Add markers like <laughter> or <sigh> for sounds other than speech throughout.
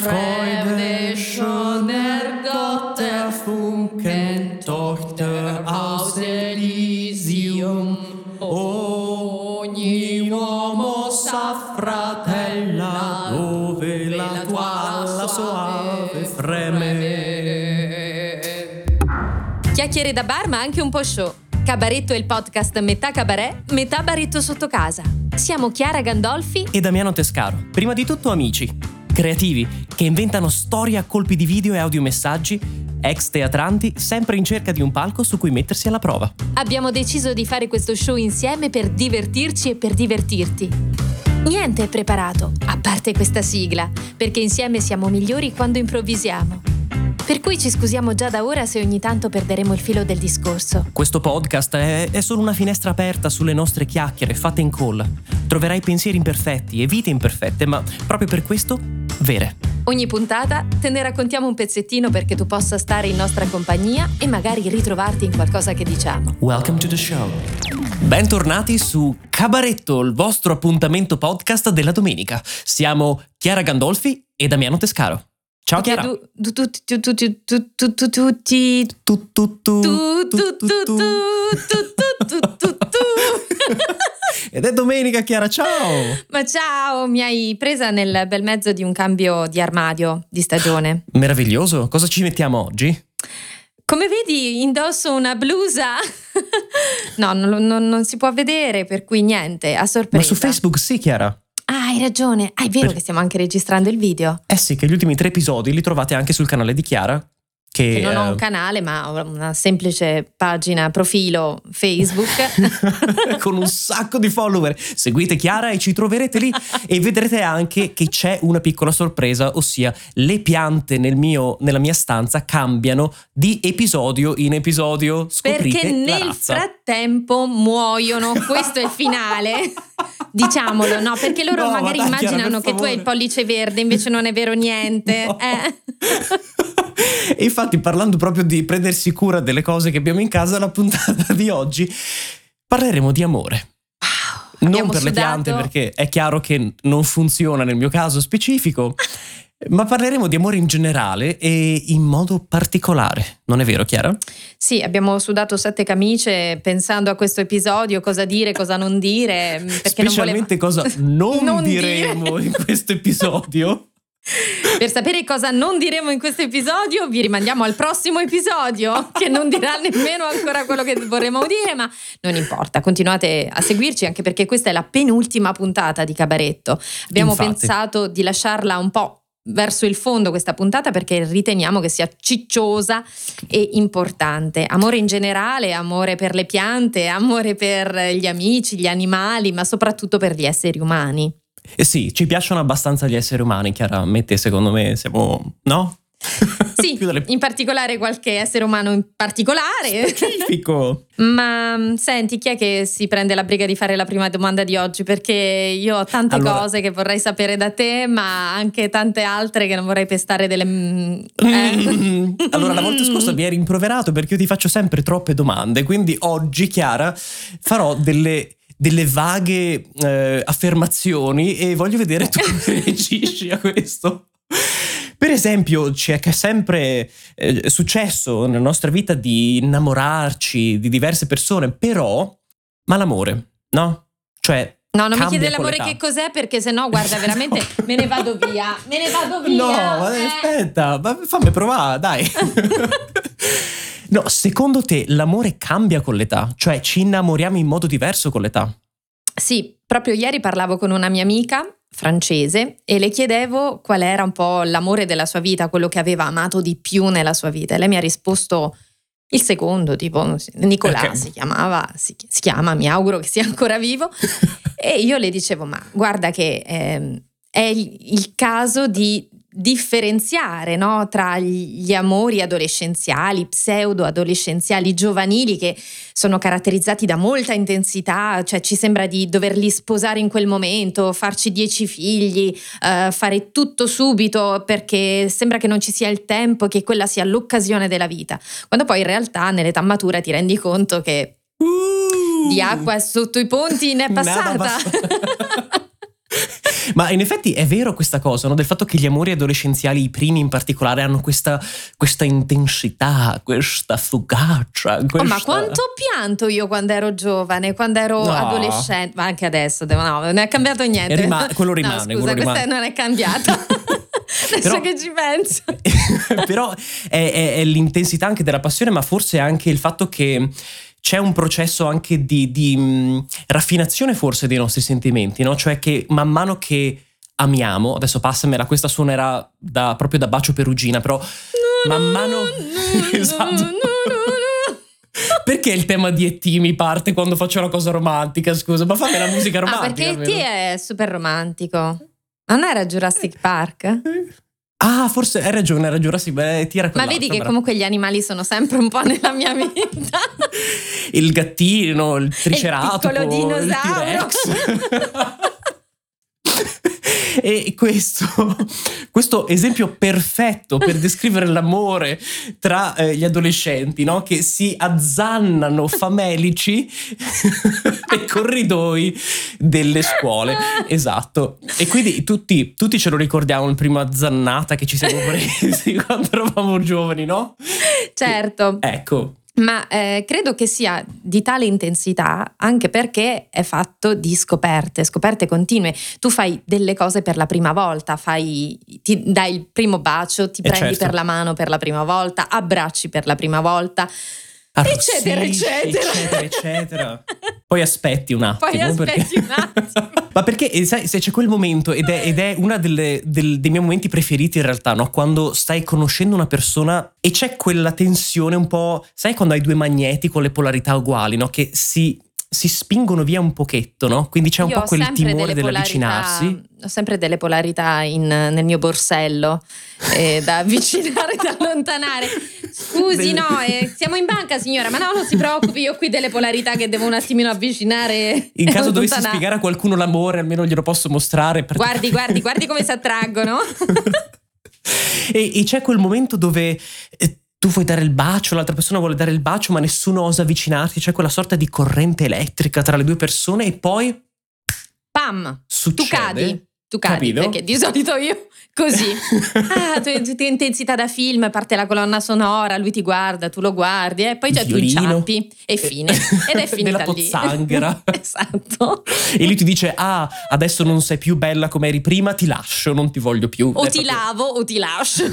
Freude schöner Gott erfunken, Tochter aus Elysium. Ogni uomo sa, fratella, dove la tua alla soave freme. Chiacchiere da bar ma anche un po' show. Cabaretto è il podcast metà cabaret, metà baretto sotto casa. Siamo Chiara Gandolfi e Damiano Tescaro. Prima di tutto amici, creativi, che inventano storie a colpi di video e audiomessaggi, ex teatranti sempre in cerca di un palco su cui mettersi alla prova. Abbiamo deciso di fare questo show insieme per divertirci e per divertirti. Niente è preparato, a parte questa sigla, perché insieme siamo migliori quando improvvisiamo. Per cui ci scusiamo già da ora se ogni tanto perderemo il filo del discorso. Questo podcast è, è solo una finestra aperta sulle nostre chiacchiere fatte in call. Troverai pensieri imperfetti e vite imperfette, ma proprio per questo vere. Ogni puntata te ne raccontiamo un pezzettino perché tu possa stare in nostra compagnia e magari ritrovarti in qualcosa che diciamo. Welcome to the show. Bentornati su Cabaretto, il vostro appuntamento podcast della domenica. Siamo Chiara Gandolfi e Damiano Tescaro. Ciao Chiara. Tutti tutti tutti Ed è domenica Chiara, ciao! Ma ciao, mi hai presa nel bel mezzo di un cambio di armadio di stagione. Meraviglioso, cosa ci mettiamo oggi? Come vedi, indosso una blusa. no, non, non, non, si può vedere, per cui niente, a sorpresa. Ma su Facebook sì, Chiara. Hai ragione. Ah, è vero per... che stiamo anche registrando il video. Eh sì, che gli ultimi tre episodi li trovate anche sul canale di Chiara, che, che non ho un eh, canale, ma ho una semplice pagina, profilo Facebook. <laughs> Con un sacco di follower. Seguite Chiara e ci troverete lì e vedrete anche che c'è una piccola sorpresa, ossia le piante nel mio, nella mia stanza cambiano di episodio in episodio. Scoprite Perché nel frattempo muoiono, questo è il finale. <laughs> Diciamolo, no? Perché loro no, magari dai, immaginano Chiara, che tu hai il pollice verde, invece non è vero niente. <laughs> No. Eh. E <laughs> infatti, parlando proprio di prendersi cura delle cose che abbiamo in casa, la puntata di oggi parleremo di amore. Wow, non per sudato. le piante, perché è chiaro che non funziona nel mio caso specifico. Ma parleremo di amore in generale e in modo particolare, non è vero Chiara? Sì, abbiamo sudato sette camicie pensando a questo episodio, cosa dire, cosa non dire. Specialmente non cosa non, <laughs> non diremo dire. in questo episodio. <laughs> Per sapere cosa non diremo in questo episodio, vi rimandiamo al prossimo episodio, che non dirà nemmeno ancora quello che vorremmo dire, ma non importa, continuate a seguirci anche perché questa è la penultima puntata di Cabaretto. Abbiamo Infatti. pensato di lasciarla un po' verso il fondo questa puntata perché riteniamo che sia cicciosa e importante. Amore in generale, amore per le piante, amore per gli amici, gli animali, ma soprattutto per gli esseri umani. Eh sì, ci piacciono abbastanza gli esseri umani, chiaramente, secondo me siamo, no? <laughs> Sì, in particolare qualche essere umano in particolare. Specifico. <laughs> Ma mm, senti, chi è che si prende la briga di fare la prima domanda di oggi? Perché io ho tante allora... cose che vorrei sapere da te, ma anche tante altre che non vorrei pestare delle... Mm, eh. <laughs> allora, la volta scorsa mi eri rimproverato perché io ti faccio sempre troppe domande, quindi oggi, Chiara, farò delle delle vaghe eh, affermazioni e voglio vedere tu come reagisci a questo. Per esempio, ci è sempre eh, successo nella nostra vita di innamorarci di diverse persone, però, ma l'amore, no? Cioè, No, non mi chiede l'amore che cos'è perché sennò, guarda, <laughs> veramente no. me ne vado via. Me ne vado via. No, eh. aspetta, fammi provare, dai. <laughs> No, secondo te l'amore cambia con l'età? Cioè ci innamoriamo in modo diverso con l'età? Sì, proprio ieri parlavo con una mia amica francese e le chiedevo qual era un po' l'amore della sua vita, quello che aveva amato di più nella sua vita. E lei mi ha risposto il secondo, tipo Nicolà okay. si chiamava, si, si, chiama, mi auguro che sia ancora vivo. <laughs> e io le dicevo, ma guarda che eh, è il, il caso di differenziare no? tra gli amori adolescenziali, pseudo-adolescenziali, giovanili che sono caratterizzati da molta intensità, cioè ci sembra di doverli sposare in quel momento, farci dieci figli, uh, fare tutto subito perché sembra che non ci sia il tempo, che quella sia l'occasione della vita, quando poi in realtà nell'età matura ti rendi conto che uh, di acqua sotto i ponti ne è passata. <laughs> <laughs> Ma in effetti è vero questa cosa, no? del fatto che gli amori adolescenziali, i primi in particolare, hanno questa, questa intensità, questa fugacia. Questa... Oh, ma quanto ho pianto io quando ero giovane, quando ero No. adolescente, ma anche adesso, devo- no, non è cambiato niente. Rima- <laughs> quello rimane, No, scusa, quello questa rimane. non è cambiata. <laughs> adesso Però- che ci penso. Però è, è- è l'intensità anche della passione, ma forse anche il fatto che c'è un processo anche di, di, mh, raffinazione forse dei nostri sentimenti, no? Cioè che man mano che amiamo, adesso passamela, questa suonerà da- proprio da bacio perugina, però man mano... esatto. Perché il tema di E.T. mi parte quando faccio una cosa romantica, scusa? Ma fammi la musica Ah, romantica. perché ti almeno. è super romantico. Non era Jurassic Park? <laughs> Ah, forse hai ragione, era Jurassic Beh, ti era Ma vedi che bravo. comunque gli animali sono sempre un po' nella mia <laughs> vita. il gattino, il triceratopo, il dinosauro. T-Rex. <laughs> e questo, <laughs> questo esempio perfetto per descrivere l'amore tra eh, gli adolescenti, no? che si azzannano famelici nei <laughs> corridoi delle scuole. Esatto. E quindi tutti, tutti ce lo ricordiamo il primo azzannata che ci siamo presi <laughs> quando eravamo giovani, no? Certo, Ecco. Ma eh, credo che sia di tale intensità anche perché è fatto di scoperte, scoperte continue. Tu fai delle cose per la prima volta, fai, ti dai il primo bacio, ti Eh, prendi certo. per la mano per la prima volta, abbracci per la prima volta, eccetera, eccetera. eccetera, eccetera. Poi aspetti un attimo. Poi aspetti perché- un attimo. <laughs> Ma perché eh, sai, se c'è quel momento, ed è, ed è uno dei miei momenti preferiti in realtà, no? quando stai conoscendo una persona e c'è quella tensione un po', sai quando hai due magneti con le polarità uguali, no? che si, si spingono via un pochetto, no? quindi c'è un Io po' quel timore dell'avvicinarsi. Ho sempre delle polarità in- nel mio borsello eh, da <laughs> avvicinare, da allontanare. Scusi, no, eh, siamo in banca, signora, ma no, non si preoccupi, io ho qui delle polarità che devo un attimino avvicinare. In caso dovessi spiegare a qualcuno l'amore, almeno glielo posso mostrare. Guardi, guardi, guardi come si attraggono. <laughs> e, e c'è quel momento dove eh, tu vuoi dare il bacio, l'altra persona vuole dare il bacio, ma nessuno osa avvicinarti. C'è quella sorta di corrente elettrica tra le due persone e poi Pam, succede. tu cadi. Tu cadi, Capito? perché di solito io così. <laughs> Ah, tu, tu- intensità da film, parte la colonna sonora, lui ti guarda, tu lo guardi e poi già tu inciampi e fine. <laughs> Ed è finita Della lì. pozzanghera. <laughs> esatto. E lui ti dice: Ah, adesso non sei più bella come eri prima, ti lascio, non ti voglio più. O È ti proprio- lavo o ti lascio.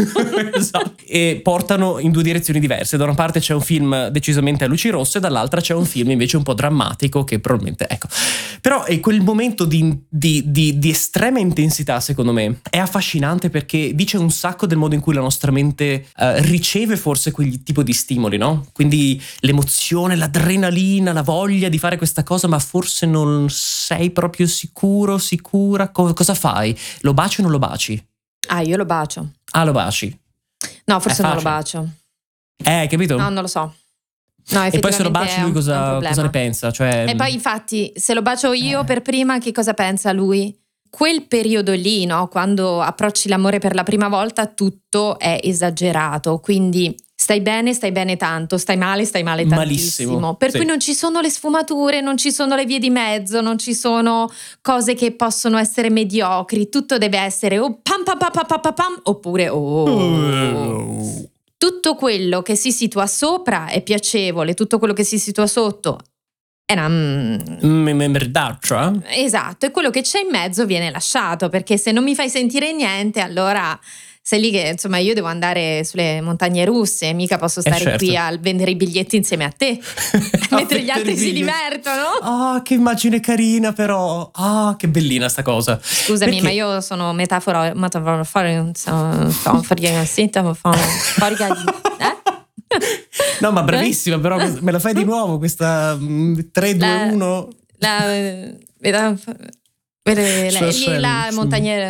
Esatto. E portano in due direzioni diverse. Da una parte c'è un film decisamente a luci rosse, dall'altra c'è un film invece un po' drammatico che probabilmente, ecco. Però è quel momento di, di- di- di estrema intensità, secondo me, è affascinante perché dice un sacco del modo in cui la nostra mente eh, riceve forse quel tipo di stimoli, no? Quindi l'emozione, l'adrenalina, la voglia di fare questa cosa, ma forse non sei proprio sicuro, sicura. Co- cosa fai? Lo baci o non lo baci? Ah, io lo bacio. Ah, lo baci. No, forse non lo bacio. Eh, hai capito? No, non lo so. No, e poi se lo baci lui cosa, cosa ne pensa? Cioè, E poi infatti, se lo bacio io Eh. per prima, che cosa pensa lui? Quel periodo lì, no? Quando approcci l'amore per la prima volta, tutto è esagerato. Quindi stai bene, stai bene tanto, stai male, stai male tantissimo. Malissimo, Per sì. cui non ci sono le sfumature, non ci sono le vie di mezzo, non ci sono cose che possono essere mediocri. Tutto deve essere o pam pam pam pam pam pam, pam oppure oh. Tutto quello che si situa sopra è piacevole, tutto quello che si situa sotto è una merdaccia? Esatto, e quello che c'è in mezzo viene lasciato, perché se non mi fai sentire niente, allora sei lì che insomma io devo andare sulle montagne russe, mica posso stare certo. qui a vendere i biglietti insieme a te, <laughs> mentre gli altri si divertono. Ah, che immagine carina però. Ah, che bellina sta cosa. Scusami, Perché- ma io sono metafora, metafora, fuori, sono, sono fuori, sì, sono fuori, fuori di- <laughs> eh? No, ma bravissima, però me la fai di nuovo questa mm, 3, 2, La- 1. La, eh, veda- vede- Sì, lì la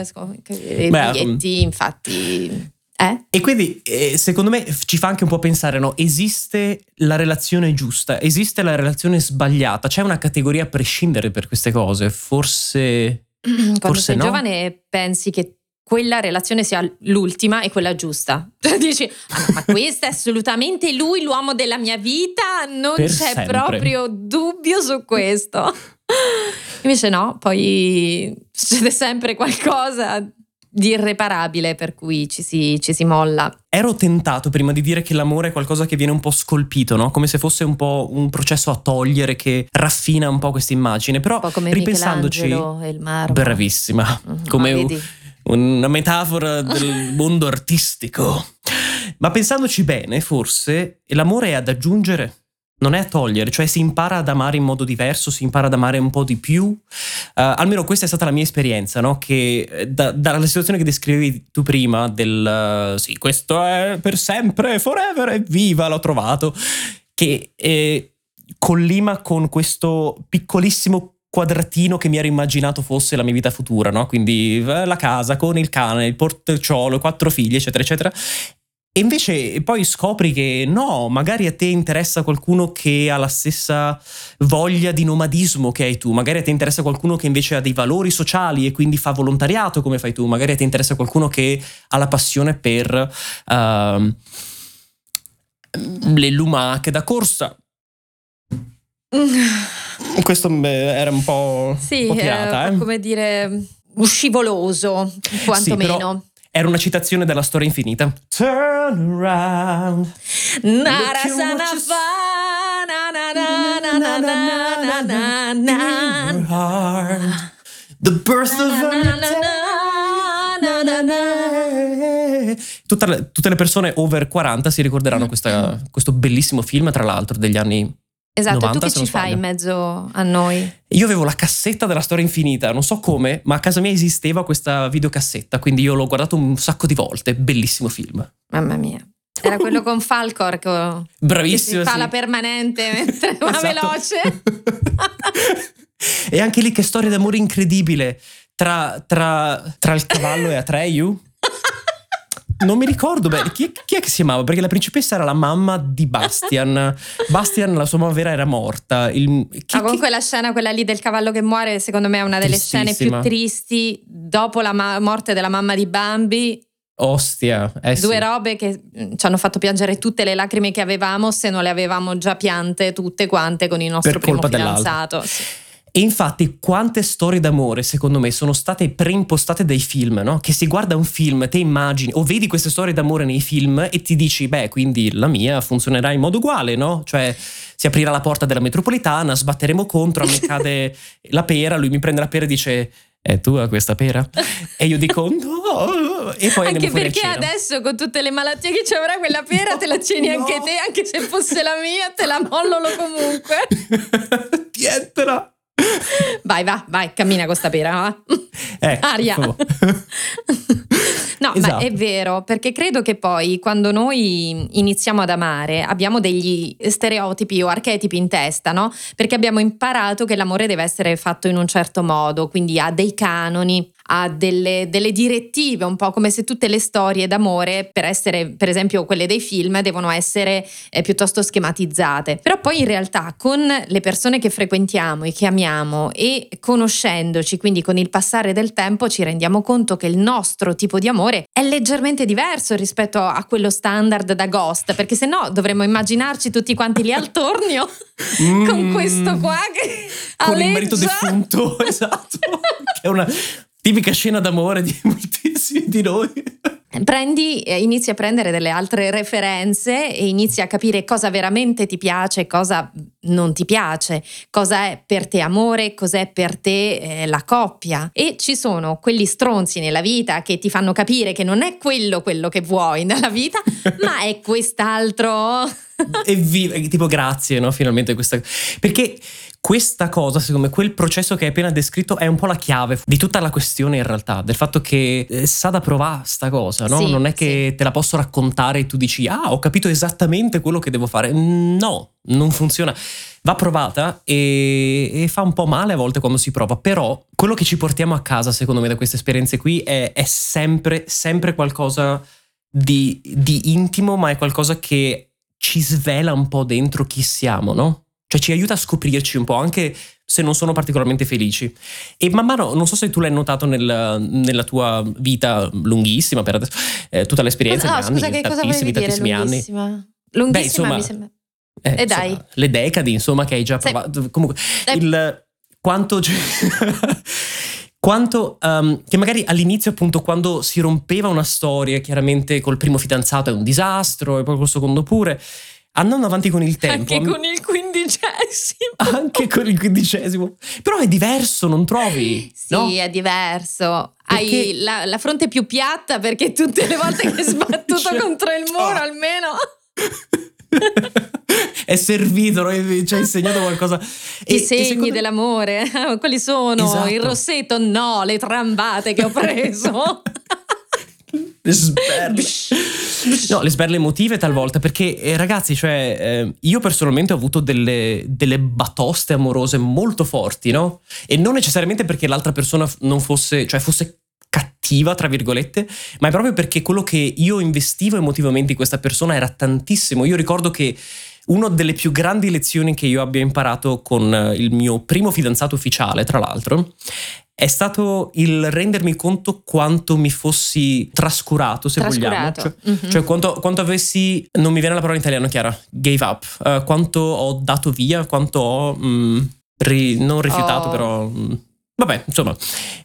scu- i Beh, biglietti, infatti... Eh? E quindi eh, secondo me ci fa anche un po' pensare, no? Esiste la relazione giusta, esiste la relazione sbagliata, c'è una categoria a prescindere per queste cose, forse... Quando Forse sei no. giovane pensi che quella relazione sia l'ultima e quella giusta. <laughs> Cioè dici, "Ah, no, ma questo è assolutamente lui, l'uomo della mia vita, non Per c'è sempre." proprio dubbio su questo. <laughs> Invece no, poi succede sempre qualcosa di irreparabile per cui ci si, ci si molla. Ero tentato prima di dire che l'amore è qualcosa che viene un po' scolpito, no? Come se fosse un po' un processo a togliere che raffina un po' questa immagine. Però Un po' come ripensandoci, e il marmo. bravissima, Mhm, come ma vedi. Una metafora del <laughs> mondo artistico. Ma pensandoci bene, forse l'amore è ad aggiungere, non è a togliere, cioè si impara ad amare in modo diverso, si impara ad amare un po' di più. Eh, almeno questa è stata la mia esperienza, no? Che eh, da- dalla situazione che descrivevi tu prima, del eh, sì, questo è per sempre, forever, evviva, l'ho trovato, che eh, collima con questo piccolissimo quadratino che mi ero immaginato fosse la mia vita futura, no? Quindi eh, la casa con il cane, il porticiolo, quattro figli, eccetera, eccetera. E invece poi scopri che no, magari a te interessa qualcuno che ha la stessa voglia di nomadismo che hai tu, magari a te interessa qualcuno che invece ha dei valori sociali e quindi fa volontariato come fai tu, magari a te interessa qualcuno che ha la passione per ehm, le lumache da corsa. Questo era un po'. Sì, un po eh? come dire scivoloso, quantomeno. Sì, era una citazione della storia infinita. Turn around. The birth of Tutte le, tutte le persone over 40 si ricorderanno questa, questo bellissimo film, tra l'altro, degli anni Esatto, 90, tu che ci fai in mezzo a noi? Io avevo la cassetta della storia infinita, non so come, ma a casa mia esisteva questa videocassetta, quindi io l'ho guardato un sacco di volte. Bellissimo film. Mamma mia. Era quello con Falcor che, <laughs> che si Bravissimo. fa sì. la permanente <laughs> mentre va Esatto. veloce. <laughs> e anche lì che storia d'amore incredibile tra, tra- tra il cavallo e Atreyu. Non mi ricordo bene chi, chi è che si chiamava perché la principessa era la mamma di Bastian. <laughs> Bastian, la sua mamma vera, era morta. Il, chi- Ma comunque la scena, quella lì del cavallo che muore, secondo me è una delle scene più tristi dopo la ma- morte della mamma di Bambi. chi- Ostia. eh sì. Due robe che mm, ci hanno fatto piangere tutte le lacrime che avevamo se non le avevamo già piante tutte quante con il nostro Per primo dell'altro. fidanzato. Sì. E infatti quante storie d'amore secondo me sono state preimpostate dai film, no? Che si guarda un film, te immagini o vedi queste storie d'amore nei film e ti dici, beh, quindi la mia funzionerà in modo uguale, no? Cioè si aprirà la porta della metropolitana, sbatteremo contro, a me <laughs> cade la pera, lui mi prende la pera e dice, è tua questa pera? E io dico, no! E poi Anche perché adesso con tutte le malattie che ci avrà quella pera te la tieni No. anche te, anche se fosse la mia, te la mollolo comunque. <laughs> Tientela! <laughs> Vai, va, vai, cammina con sta pera. va. Ecco, <laughs> Aria. <laughs> No, ma Esatto. è vero, perché credo che poi quando noi iniziamo ad amare abbiamo degli stereotipi o archetipi in testa, no? Perché abbiamo imparato che l'amore deve essere fatto in un certo modo, quindi ha dei canoni, ha delle, delle direttive, un po' come se tutte le storie d'amore, per essere, per esempio, quelle dei film, devono essere eh, piuttosto schematizzate. Però poi in realtà con le persone che frequentiamo e che amiamo e conoscendoci, quindi con il passare del tempo, ci rendiamo conto che il nostro tipo di amore è leggermente diverso rispetto a quello standard da ghost, perché se no dovremmo immaginarci tutti quanti lì al tornio <laughs> con Mm. questo qua che con il marito defunto, <laughs> esatto, che è una tipica scena d'amore di <laughs> moltissimi di noi. Prendi, eh, inizi a prendere delle altre referenze e inizi a capire cosa veramente ti piace e cosa non ti piace, cosa è per te amore, cos'è per te eh, la coppia. E ci sono quegli stronzi nella vita che ti fanno capire che non è quello quello che vuoi nella vita, <laughs> ma è quest'altro. Evviva, tipo grazie, no? Finalmente questa... Perché questa cosa, secondo me, quel processo che hai appena descritto è un po' la chiave di tutta la questione in realtà, del fatto che eh, sa da provare sta cosa, no? Sì, non è che te la posso raccontare e tu dici, ah, ho capito esattamente quello che devo fare. No, non funziona. Va provata e, e fa un po' male a volte quando si prova, però quello che ci portiamo a casa, secondo me, da queste esperienze qui è, è sempre, sempre qualcosa di, di intimo, ma è qualcosa che ci svela un po' dentro chi siamo, no? Cioè ci aiuta a scoprirci un po', anche se non sono particolarmente felici. E man mano, non so se tu l'hai notato nel- nella tua vita lunghissima, per adesso, eh, tutta l'esperienza, no, gli scusa, anni, che cosa tantissimi, volevi dire? tantissimi anni. Lunghissima. Lunghissima insomma, mi sembra. Eh, E insomma, dai. le decadi, insomma, che hai già provato. Comunque, Eh. il- quanto... <laughs> quanto um, che magari all'inizio appunto quando si rompeva una storia chiaramente col primo fidanzato è un disastro e poi col secondo pure andando avanti con il tempo anche con il quindicesimo anche con il quindicesimo però è diverso non trovi sì no? è diverso perché... hai la, la, fronte più piatta perché tutte le volte che hai <laughs> sbattuto cioè... contro il muro oh. almeno <laughs> è servito, ci ha insegnato qualcosa. I segni secondo... dell'amore, <laughs> quali sono? Esatto. Il rossetto? No, le trambate che ho preso. Le sberle. <laughs> no, le sberle emotive talvolta, perché eh, ragazzi, cioè, eh, io personalmente ho avuto delle, delle, batoste amorose molto forti, no? E non necessariamente perché l'altra persona non fosse, cioè fosse cattiva, tra virgolette, ma è proprio perché quello che io investivo emotivamente in questa persona era tantissimo. Io ricordo che una delle più grandi lezioni che io abbia imparato con eh, il mio primo fidanzato ufficiale, tra l'altro, è stato il rendermi conto quanto mi fossi trascurato, se trascurato. vogliamo. Cioè, mm-hmm. cioè quanto, quanto, avessi, non mi viene la parola in italiano, Chiara, gave up, uh, quanto ho dato via, quanto ho, mm, ri, non rifiutato, oh. però... Mm, vabbè, insomma,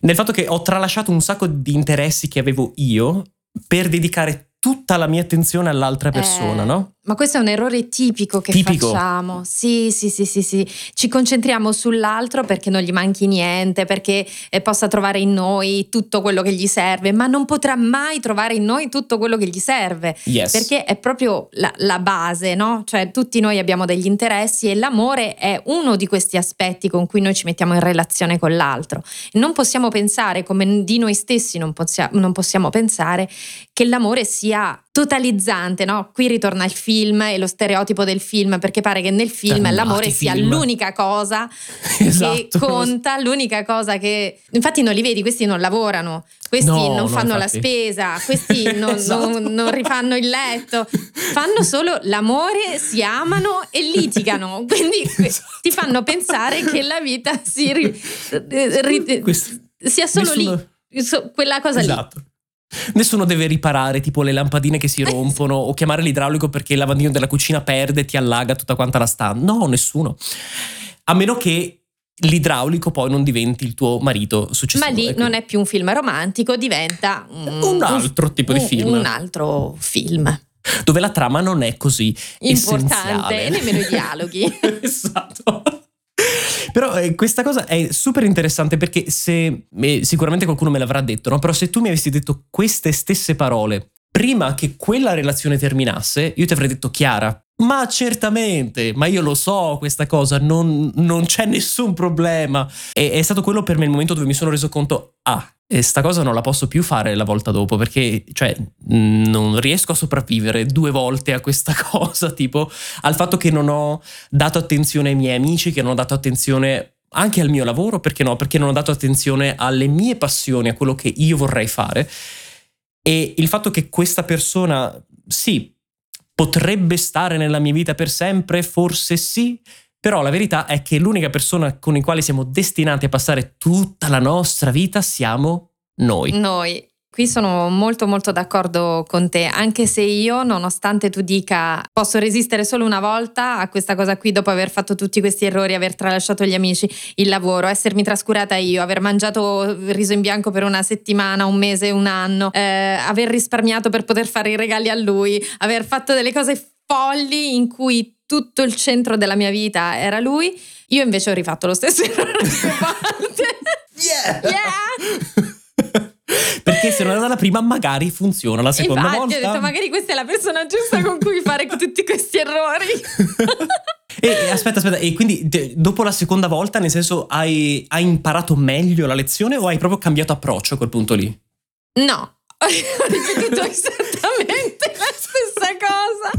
nel fatto che ho tralasciato un sacco di interessi che avevo io per dedicare tutta la mia attenzione all'altra persona, eh, no? Ma questo è un errore tipico che tipico. facciamo. Sì, sì, sì, sì, sì. Ci concentriamo sull'altro perché non gli manchi niente, perché eh, possa trovare in noi tutto quello che gli serve, ma non potrà mai trovare in noi tutto quello che gli serve. Yes. Perché è proprio la, la base, no? Cioè tutti noi abbiamo degli interessi e l'amore è uno di questi aspetti con cui noi ci mettiamo in relazione con l'altro. Non possiamo pensare, come di noi stessi non, possia- non possiamo pensare, che l'amore sia totalizzante, no? Qui ritorna il film e lo stereotipo del film, perché pare che nel film Tornati l'amore sia film. l'unica cosa <laughs> esatto. che conta, l'unica cosa che... Infatti non li vedi, questi non lavorano, questi no, non fanno la spesa, questi <laughs> non, esatto. non, non, rifanno il letto, fanno solo l'amore, si amano e litigano, <laughs> quindi esatto. ti fanno pensare che la vita si ri, ri, sia solo Nessuno... lì, quella cosa esatto. lì. Nessuno deve riparare tipo le lampadine che si rompono o chiamare l'idraulico perché il lavandino della cucina perde e ti allaga tutta quanta la stanza. No, nessuno. A meno che l'idraulico poi non diventi il tuo marito successivo. Ma lì ecco. non è più un film romantico, diventa un, un altro un, tipo di film. Un altro film. Dove la trama non è così importante, nemmeno i dialoghi. <laughs> esatto. <laughs> Però eh, questa cosa è super interessante perché se eh, sicuramente qualcuno me l'avrà detto, no? Però se tu mi avessi detto queste stesse parole prima che quella relazione terminasse, io ti avrei detto Chiara, ma certamente, ma io lo so questa cosa, non, non c'è nessun problema. E è stato quello per me il momento dove mi sono reso conto, ah, e sta cosa non la posso più fare la volta dopo perché cioè, non riesco a sopravvivere due volte a questa <laughs> cosa, tipo al fatto che non ho dato attenzione ai miei amici, che non ho dato attenzione anche al mio lavoro, perché no? Perché non ho dato attenzione alle mie passioni, a quello che io vorrei fare. E il fatto che questa persona, sì, potrebbe stare nella mia vita per sempre, forse sì, però la verità è che l'unica persona con i quali siamo destinati a passare tutta la nostra vita siamo noi. Noi. Qui sono molto molto d'accordo con te, anche se io, nonostante tu dica posso resistere solo una volta a questa cosa qui dopo aver fatto tutti questi errori, aver tralasciato gli amici, il lavoro, essermi trascurata io, aver mangiato riso in bianco per una settimana, un mese, un anno, eh, aver risparmiato per poter fare i regali a lui, aver fatto delle cose folli in cui tutto il centro della mia vita era lui, io invece ho rifatto lo stesso <laughs> errore più volte. Yeah! yeah! <laughs> Perché se non era la prima, magari funziona la seconda Infatti, volta. ho detto, magari questa è la persona giusta con cui fare <laughs> tutti questi errori. <laughs> e, aspetta, aspetta, e quindi de, dopo la seconda volta, nel senso, hai, hai, imparato meglio la lezione o hai proprio cambiato approccio a quel punto lì? No, <laughs> ho ripetuto esattamente la stessa cosa.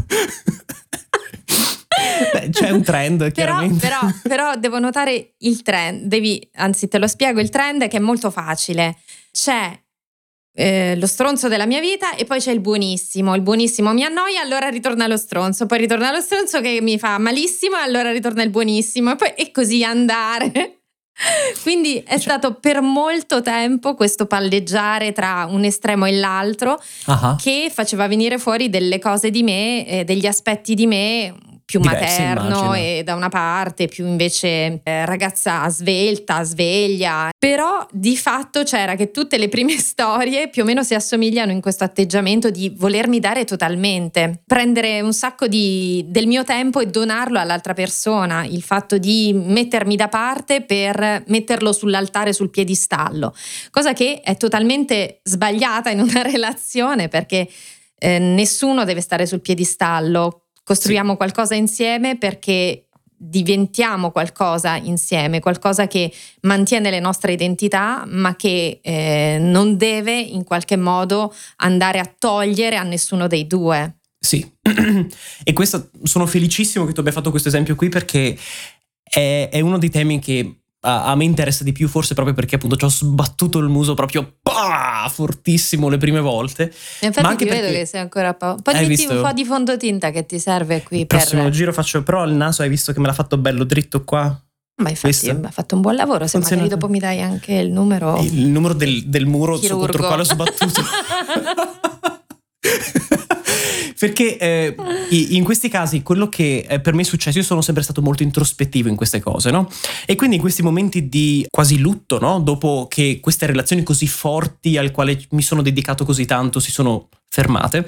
Beh, c'è un trend, chiaramente. Però, però, però devo notare il trend, devi, anzi te lo spiego, il trend che è molto facile. C'è eh, lo stronzo della mia vita e poi c'è il buonissimo. Il buonissimo mi annoia, allora ritorna lo stronzo. Poi ritorna lo stronzo che mi fa malissimo, allora ritorna il buonissimo. E poi è così andare. <laughs> Quindi è cioè. stato per molto tempo questo palleggiare tra un estremo e l'altro uh-huh. che faceva venire fuori delle cose di me, eh, degli aspetti di me più Diverse, materno immagino. e da una parte più invece eh, ragazza svelta, sveglia. Però di fatto c'era che tutte le prime <laughs> storie più o meno si assomigliano in questo atteggiamento di volermi dare totalmente, prendere un sacco di- del mio tempo e donarlo all'altra persona, il fatto di mettermi da parte per metterlo sull'altare, sul piedistallo, cosa che è totalmente sbagliata in una <laughs> relazione perché eh, nessuno deve stare sul piedistallo, costruiamo qualcosa insieme perché diventiamo qualcosa insieme, qualcosa che mantiene le nostre identità, ma che eh, non deve in qualche modo andare a togliere a nessuno dei due. Sì, <clears throat> e questo sono felicissimo che tu abbia fatto questo esempio qui perché è, è uno dei temi che a, a me interessa di più, forse proprio perché appunto ci ho sbattuto il muso proprio pah, fortissimo le prime volte. E Infatti Ma anche ti vedo perché- che sei ancora po'. Poi Hai metti un visto? po' di fondotinta che ti serve qui Il per. prossimo giro faccio, però il naso hai visto che me l'ha fatto bello dritto qua. Ma infatti ha fatto un buon lavoro. Se Funziona. magari dopo mi dai anche il numero. Il numero del, del muro contro il quale ho sbattuto. <laughs> <laughs> Perché eh, in questi casi quello che per me è successo, io sono sempre stato molto introspettivo in queste cose, no? E quindi in questi momenti di quasi lutto, no? Dopo che queste relazioni così forti al quale mi sono dedicato così tanto si sono fermate,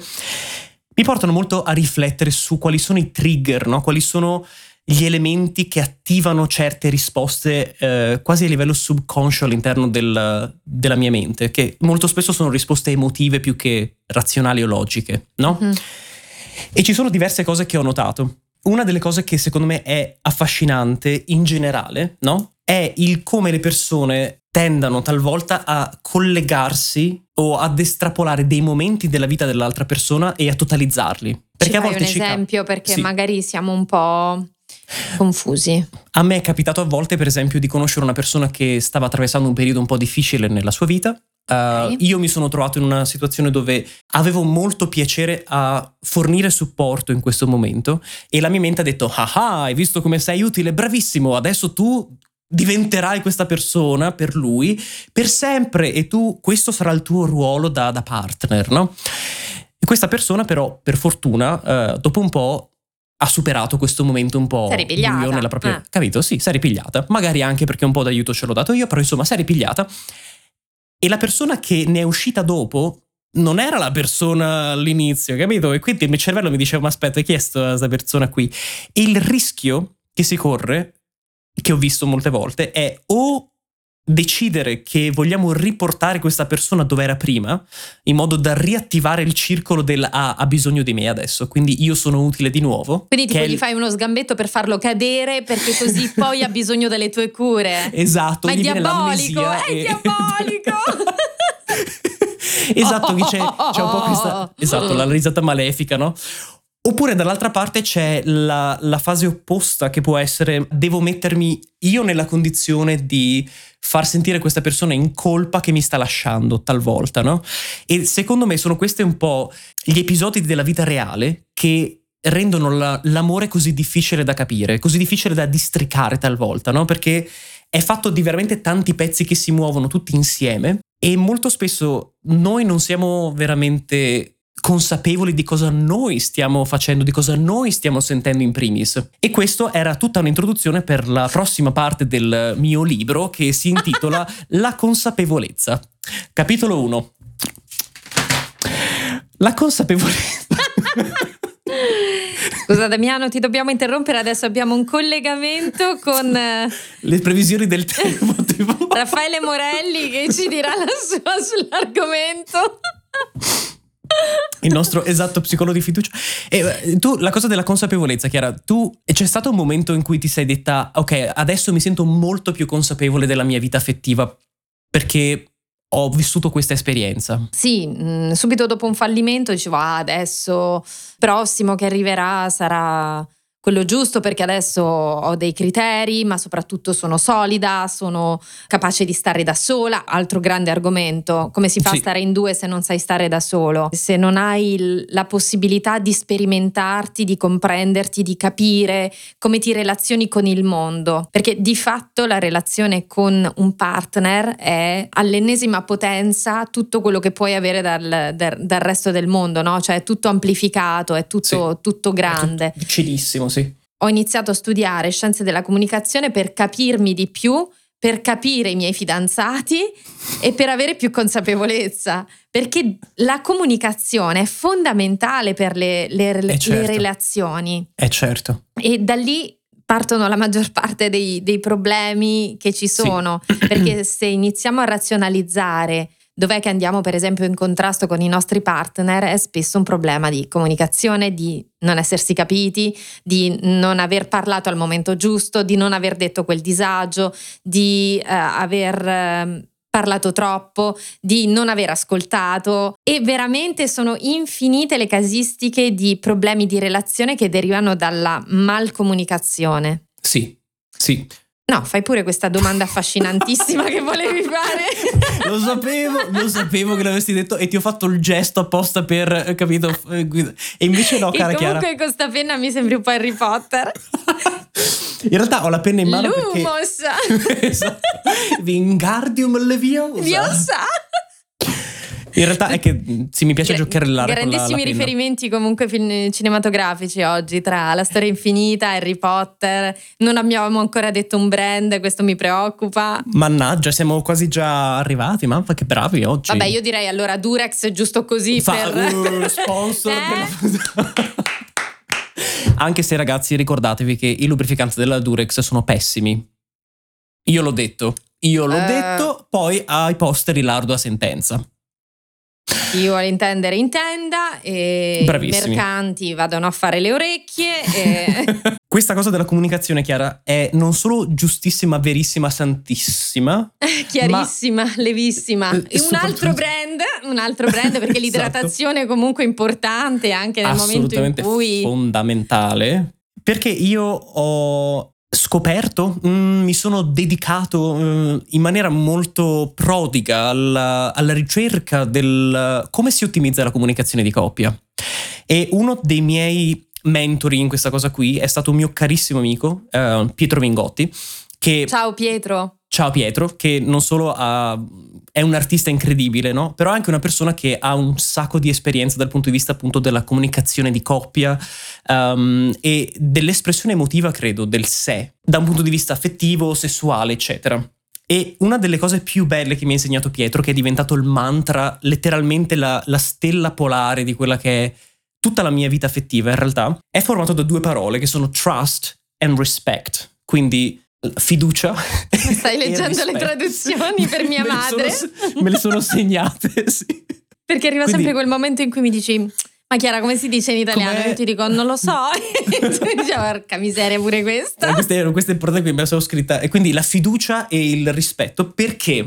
mi portano molto a riflettere su quali sono i trigger, no? Quali sono gli elementi che attivano certe risposte eh, quasi a livello subconscio all'interno del- della mia mente, che molto spesso sono risposte emotive più che razionali o logiche, no? Mhm. E ci sono diverse cose che ho notato. Una delle cose che secondo me è affascinante in generale, no? È il come le persone tendano talvolta a collegarsi o ad estrapolare dei momenti della vita dell'altra persona e a totalizzarli. Perché ci a volte un ci esempio perché Sì. magari siamo un po' confusi. A me è capitato a volte, per esempio, di conoscere una persona che stava attraversando un periodo un po' difficile nella sua vita. Uh, Ok. Io mi sono trovato in una situazione dove avevo molto piacere a fornire supporto in questo momento e la mia mente ha detto, ah ah, hai visto come sei utile, bravissimo, adesso tu diventerai questa persona per lui per sempre e tu, questo sarà il tuo ruolo da, da partner, no? E questa persona però, per fortuna, eh, dopo un po' ha superato questo momento un po' buio nella propria... Ah. Capito? Sì, si è ripigliata. Magari anche perché un po' d'aiuto ce l'ho dato io, però insomma si è ripigliata. E la persona che ne è uscita dopo non era la persona all'inizio, capito? E quindi il mio cervello mi diceva, ma aspetta, chi è sta questa persona qui? E il rischio che si corre, che ho visto molte volte, è o decidere che vogliamo riportare questa persona dove era prima, in modo da riattivare il circolo del ah, ha bisogno di me adesso, quindi io sono utile di nuovo. Quindi tipo gli fai uno sgambetto per farlo cadere perché così <laughs> poi ha bisogno delle tue cure. Esatto, Ma è diabolico, è e- diabolico. <laughs> esatto, che c'è, c'è un po' questa <laughs> esatto, la risata malefica, no? Oppure dall'altra parte c'è la, la fase opposta che può essere devo mettermi io nella condizione di far sentire questa persona in colpa che mi sta lasciando talvolta, no? E secondo me sono questi un po' gli episodi della vita reale che rendono la- l'amore così difficile da capire, così difficile da districare talvolta, no? Perché è fatto di veramente tanti pezzi che si muovono tutti insieme e molto spesso noi non siamo veramente consapevoli di cosa noi stiamo facendo, di cosa noi stiamo sentendo in primis. E questo era tutta un'introduzione per la prossima parte del mio libro che si intitola <laughs> La consapevolezza. Capitolo 1. La consapevolezza. <laughs> Scusa Damiano, ti dobbiamo interrompere, adesso abbiamo un collegamento con eh, Le previsioni del tempo. <laughs> tipo. Raffaele Morelli che ci dirà la sua sull'argomento. Il nostro esatto psicologo di fiducia. E eh, tu, la cosa della consapevolezza, Chiara, tu c'è stato un momento in cui ti sei detta, ok, adesso mi sento molto più consapevole della mia vita affettiva perché ho vissuto questa esperienza. Sì, mh, subito dopo un fallimento dicevo ah, adesso prossimo che arriverà sarà quello giusto perché adesso ho dei criteri, ma soprattutto sono solida, sono capace di stare da sola. Altro grande argomento, come si fa Sì. a stare in due se non sai stare da solo? Se non hai la possibilità di sperimentarti, di comprenderti, di capire come ti relazioni con il mondo. Perché di fatto la relazione con un partner è all'ennesima potenza tutto quello che puoi avere dal, dal- dal resto del mondo, no? Cioè è tutto amplificato, è tutto, tutto grande. Vicinissimo, sì. Ho iniziato a studiare scienze della comunicazione per capirmi di più, per capire i miei fidanzati e per avere più consapevolezza, perché la comunicazione è fondamentale per le, le- Eh, le certo. relazioni Eh certo. e da lì partono la maggior parte dei, dei problemi che ci Sì. sono, perché se iniziamo a razionalizzare dov'è che andiamo per esempio in contrasto con i nostri partner è spesso un problema di comunicazione, di non essersi capiti, di non aver parlato al momento giusto, di non aver detto quel disagio, di eh, aver eh, parlato troppo, di non aver ascoltato e veramente sono infinite le casistiche di problemi di relazione che derivano dalla malcomunicazione. Sì, sì. No, fai pure questa domanda affascinantissima che volevi fare. <laughs> Lo sapevo, lo sapevo che l'avresti detto e ti ho fatto il gesto apposta per, eh, capito? eh, E invece no, e cara Chiara. comunque con sta penna mi sembri un po' Harry Potter. <laughs> In realtà ho la penna in mano perché... Lumos. <laughs> esatto. Wingardium Leviosa. Diosa. In realtà è che sì, mi piace Gra- giocherellare con la, la Grandissimi penna. riferimenti comunque film cinematografici oggi tra La storia infinita, Harry Potter. Non abbiamo ancora detto un brand, questo mi preoccupa. Mannaggia, siamo quasi già arrivati, mamma che bravi oggi. Vabbè, io direi allora Durex giusto così Fa- per uh, sponsor <laughs> Eh? della- Anche se ragazzi ricordatevi che i lubrificanti della Durex sono pessimi. Io l'ho detto, io l'ho Eh. detto, poi ai posteri l'ardua sentenza. Chi vuole intendere intenda e i mercanti vadano a fare le orecchie e <laughs> Questa cosa della comunicazione, Chiara, è non solo giustissima, verissima, santissima, <laughs> chiarissima, levissima. Eh, E un soprattutto- altro brand, un altro brand perché <laughs> Esatto. l'idratazione è comunque importante anche nel momento in assolutamente cui fondamentale. Perché io ho scoperto, mm, mi sono dedicato mm, in maniera molto prodiga alla, alla ricerca del come si ottimizza la comunicazione di coppia. E uno dei miei mentori in questa cosa qui è stato un mio carissimo amico, eh, Pietro Mingotti, che Ciao Pietro. Ciao Pietro, che non solo ha- è un artista incredibile, no? Però è anche una persona che ha un sacco di esperienza dal punto di vista appunto della comunicazione di coppia ehm, e dell'espressione emotiva, credo, del sé, da un punto di vista affettivo, sessuale, eccetera. E una delle cose più belle che mi ha insegnato Pietro, che è diventato il mantra, letteralmente la, la stella polare di quella che è tutta la mia vita affettiva, in realtà, è formato da due parole che sono trust and respect. Quindi fiducia. <laughs> Stai leggendo le traduzioni per mia Me le madre? sono- me le sono segnate, <laughs> sì. Perché arriva Quindi- sempre quel momento in cui mi dici ma Chiara come si dice in italiano? Com'è? Io ti dico non lo so. <laughs> e tu dici porca miseria pure questa. Eh, Questa è, questa è importante, quindi me la sono scritta. E quindi la fiducia e il rispetto, perché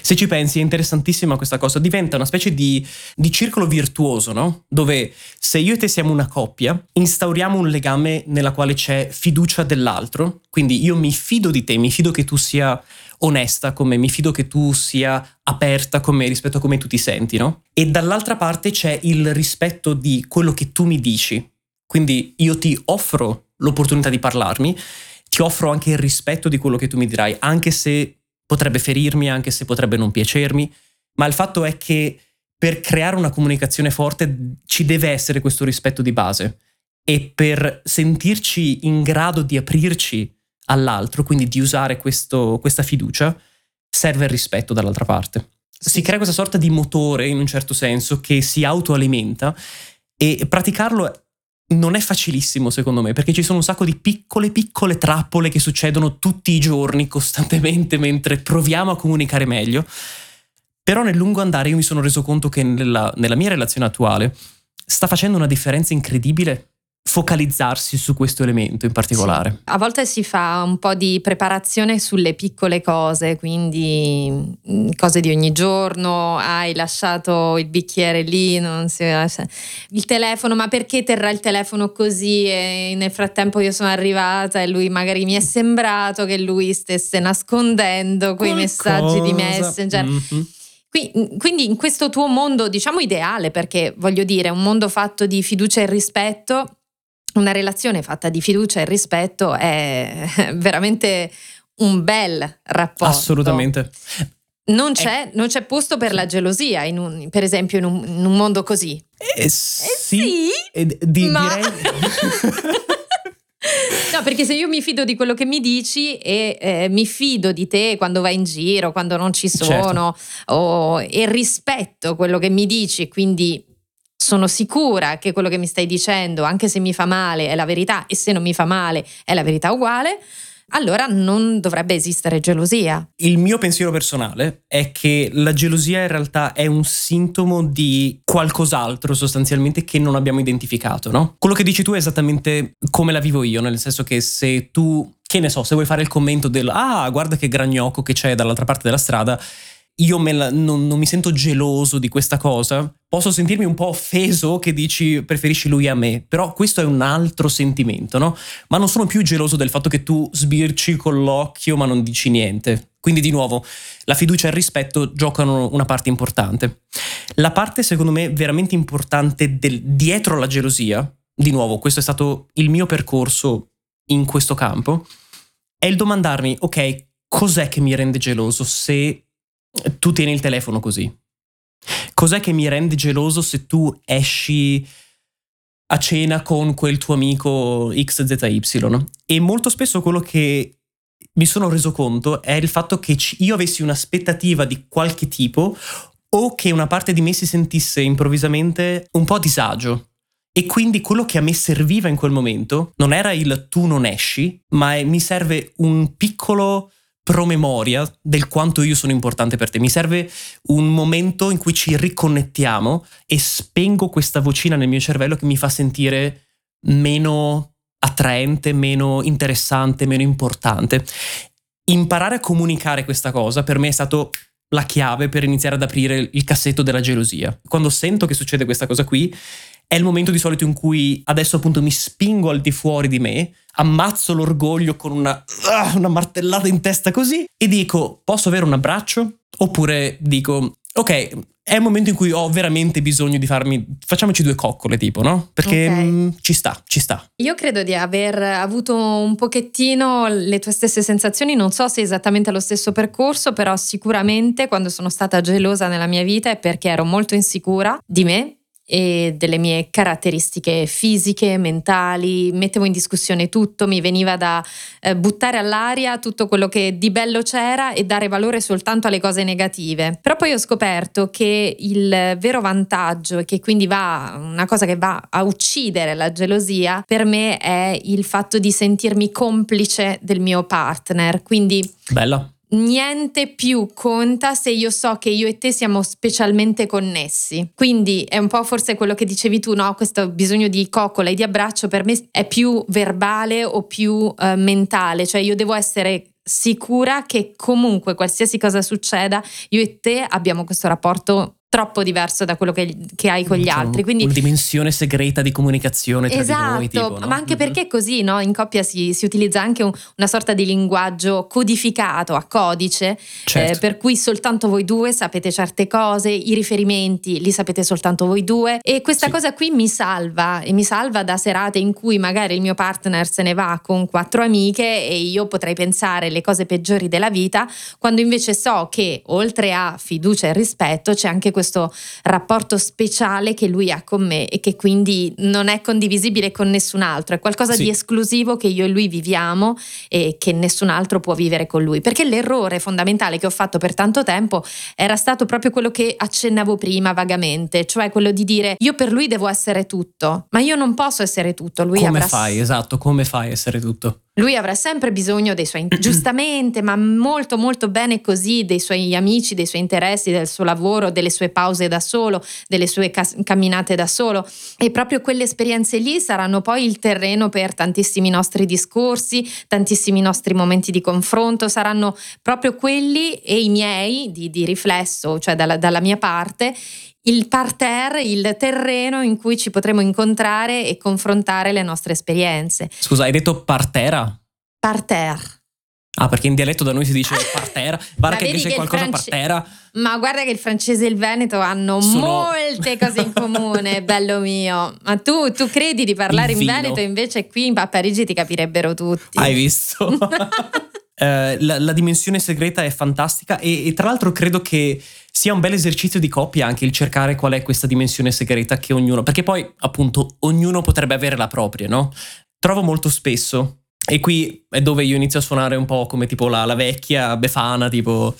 se ci pensi è interessantissima questa cosa, diventa una specie di, di circolo virtuoso, no? Dove se io e te siamo una coppia, instauriamo un legame nella quale c'è fiducia dell'altro, quindi io mi fido di te, mi fido che tu sia onesta con me, mi fido che tu sia aperta con me rispetto a come tu ti senti, no? E dall'altra parte c'è il rispetto di quello che tu mi dici. Quindi io ti offro l'opportunità di parlarmi, ti offro anche il rispetto di quello che tu mi dirai, anche se potrebbe ferirmi, anche se potrebbe non piacermi, ma il fatto è che per creare una comunicazione forte ci deve essere questo rispetto di base e per sentirci in grado di aprirci all'altro, quindi di usare questo- questa fiducia, serve il rispetto dall'altra parte. Si crea questa sorta di motore, in un certo senso, che si autoalimenta e praticarlo non è facilissimo secondo me, perché ci sono un sacco di piccole, piccole trappole che succedono tutti i giorni, costantemente, mentre proviamo a comunicare meglio. Però nel lungo andare io mi sono reso conto che nella, nella mia relazione attuale sta facendo una differenza incredibile focalizzarsi su questo elemento in particolare. A volte si fa un po' di preparazione sulle piccole cose, quindi mm, cose di ogni giorno, hai lasciato il bicchiere lì, non si lascia- il telefono, ma perché terrà il telefono così e nel frattempo io sono arrivata e lui magari mi è sembrato che lui stesse nascondendo quei messaggi di Qualcosa. messenger. Mhm. Qui- Quindi in questo tuo mondo, diciamo ideale, perché voglio dire, un mondo fatto di fiducia e rispetto, una relazione fatta di fiducia e rispetto è <laughs> veramente un bel rapporto. Assolutamente. Non c'è, non c'è posto per la gelosia, in un- per esempio, in un, in un mondo così. Eh, Eh sì, e d- di- ma- direi... <laughs> No, perché se io mi fido di quello che mi dici e eh, mi fido di te quando vai in giro, quando non ci sono, certo. o, e rispetto quello che mi dici, quindi sono sicura che quello che mi stai dicendo, anche se mi fa male, è la verità e se non mi fa male è la verità uguale, allora non dovrebbe esistere gelosia. Il mio pensiero personale è che la gelosia in realtà è un sintomo di qualcos'altro sostanzialmente che non abbiamo identificato, no? Quello che dici tu è esattamente come la vivo io, nel senso che se tu, che ne so, se vuoi fare il commento del ah, guarda che gragnocco che c'è dall'altra parte della strada, io la, non, non, mi sento geloso di questa cosa, posso sentirmi un po' offeso che dici preferisci lui a me, però questo è un altro sentimento, no? Ma non sono più geloso del fatto che tu sbirci con l'occhio ma non dici niente. Quindi di nuovo, la fiducia e il rispetto giocano una parte importante. La parte secondo me veramente importante del, dietro la gelosia, di nuovo, questo è stato il mio percorso in questo campo, è il domandarmi, ok, cos'è che mi rende geloso se tu tieni il telefono così. Cos'è che mi rende geloso se tu esci a cena con quel tuo amico XZY? E molto spesso quello che mi sono reso conto è il fatto che io avessi un'aspettativa di qualche tipo o che una parte di me si sentisse improvvisamente un po' a disagio. E quindi quello che a me serviva in quel momento non era il tu non esci, ma mi serve un piccolo promemoria del quanto io sono importante per te. Mi serve un momento in cui ci riconnettiamo e spengo questa vocina nel mio cervello che mi fa sentire meno attraente, meno interessante, meno importante. Imparare a comunicare questa cosa per me è stato la chiave per iniziare ad aprire il cassetto della gelosia. Quando sento che succede questa cosa qui, è il momento di solito in cui adesso appunto mi spingo al di fuori di me, ammazzo l'orgoglio con una, uh, una martellata in testa così e dico posso avere un abbraccio? Oppure dico ok, è il momento in cui ho veramente bisogno di farmi. Facciamoci due coccole, tipo, no? Perché okay. mh, mm, ci sta, ci sta. Io credo di aver avuto un pochettino le tue stesse sensazioni. Non so se esattamente lo stesso percorso, però sicuramente quando sono stata gelosa nella mia vita è perché ero molto insicura di me, e delle mie caratteristiche fisiche, mentali, mettevo in discussione tutto, mi veniva da eh, buttare all'aria tutto quello che di bello c'era e dare valore soltanto alle cose negative. Però poi ho scoperto che il vero vantaggio e che quindi va una cosa che va a uccidere la gelosia per me è il fatto di sentirmi complice del mio partner. Quindi Bella niente più conta se io so che io e te siamo specialmente connessi. Quindi è un po' forse quello che dicevi tu, no? Questo bisogno di coccola e di abbraccio per me è più verbale o più uh, mentale, cioè io devo essere sicura che comunque qualsiasi cosa succeda, io e te abbiamo questo rapporto troppo diverso da quello che, che hai con gli diciamo, altri. Quindi, una dimensione segreta di comunicazione tra esatto, di noi. Tipo, no? ma anche mm-hmm. perché è così, no? In coppia si, si utilizza anche un, una sorta di linguaggio codificato a codice, eh, certo. eh, per cui soltanto voi due sapete certe cose, i riferimenti li sapete soltanto voi due. E questa sì. cosa qui mi salva, e mi salva da serate in cui magari il mio partner se ne va con quattro amiche e io potrei pensare le cose peggiori della vita, quando invece so che oltre a fiducia e rispetto c'è anche questo rapporto speciale che lui ha con me e che quindi non è condivisibile con nessun altro, è qualcosa sì. di esclusivo che io e lui viviamo e che nessun altro può vivere con lui. Perché l'errore fondamentale che ho fatto per tanto tempo era stato proprio quello che accennavo prima vagamente, cioè quello di dire io per lui devo essere tutto, ma io non posso essere tutto. Lui come avrà... fai? Esatto, come fai a essere tutto? Lui avrà sempre bisogno dei suoi, <clears throat> giustamente, ma molto molto bene così, dei suoi amici, dei suoi interessi, del suo lavoro, delle sue pause da solo, delle sue cas- camminate da solo. E proprio quelle esperienze lì saranno poi il terreno per tantissimi nostri discorsi, tantissimi nostri momenti di confronto, saranno proprio quelli e i miei di, di riflesso, cioè dalla, dalla mia parte, il parterre, il terreno in cui ci potremo incontrare e confrontare le nostre esperienze. Scusa, hai detto partera? Parterre. Ah, perché in dialetto da noi si dice <laughs> partera. Guarda che dice qualcosa france... partera. Ma guarda che il francese e il veneto hanno Sono... molte cose in comune, <laughs> bello mio. Ma tu, tu credi di parlare in veneto, invece qui a Parigi ti capirebbero tutti. Hai visto? <laughs> Eh, la, la, dimensione segreta è fantastica e, e, tra l'altro credo che sia un bel esercizio di coppia anche il cercare qual è questa dimensione segreta che ognuno, perché poi appunto ognuno potrebbe avere la propria, no? Trovo molto spesso E qui è dove io inizio a suonare un po' come tipo la, la vecchia befana, tipo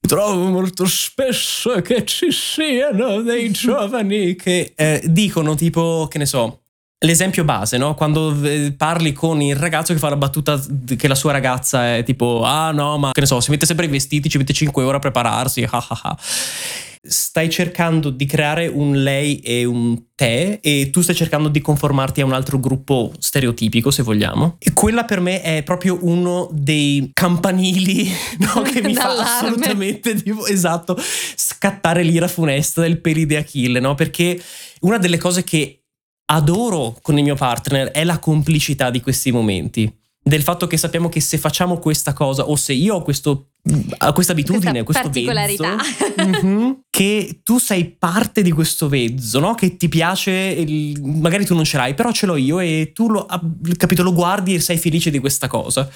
trovo molto spesso che ci siano dei giovani che eh, dicono tipo, che ne so, l'esempio base, no? Quando eh, parli con il ragazzo che fa la battuta che la sua ragazza è tipo, ah no, ma che ne so, si mette sempre i vestiti, ci mette 5 ore a prepararsi, ah ah ah stai cercando di creare un lei e un te e tu stai cercando di conformarti a un altro gruppo stereotipico, se vogliamo. E quella per me è proprio uno dei campanili <laughs> no, che mi fa assolutamente tipo, esatto, scattare l'ira funesta del peli di Achille, no? Perché una delle cose che adoro con il mio partner è la complicità di questi momenti del fatto che sappiamo che se facciamo questa cosa o se io ho questo questa abitudine, questa questo particolarità. vezzo, uh-huh, che tu sei parte di questo vezzo, no? Che ti piace, il, magari tu non ce l'hai, però ce l'ho io e tu lo, capito, lo guardi e sei felice di questa cosa.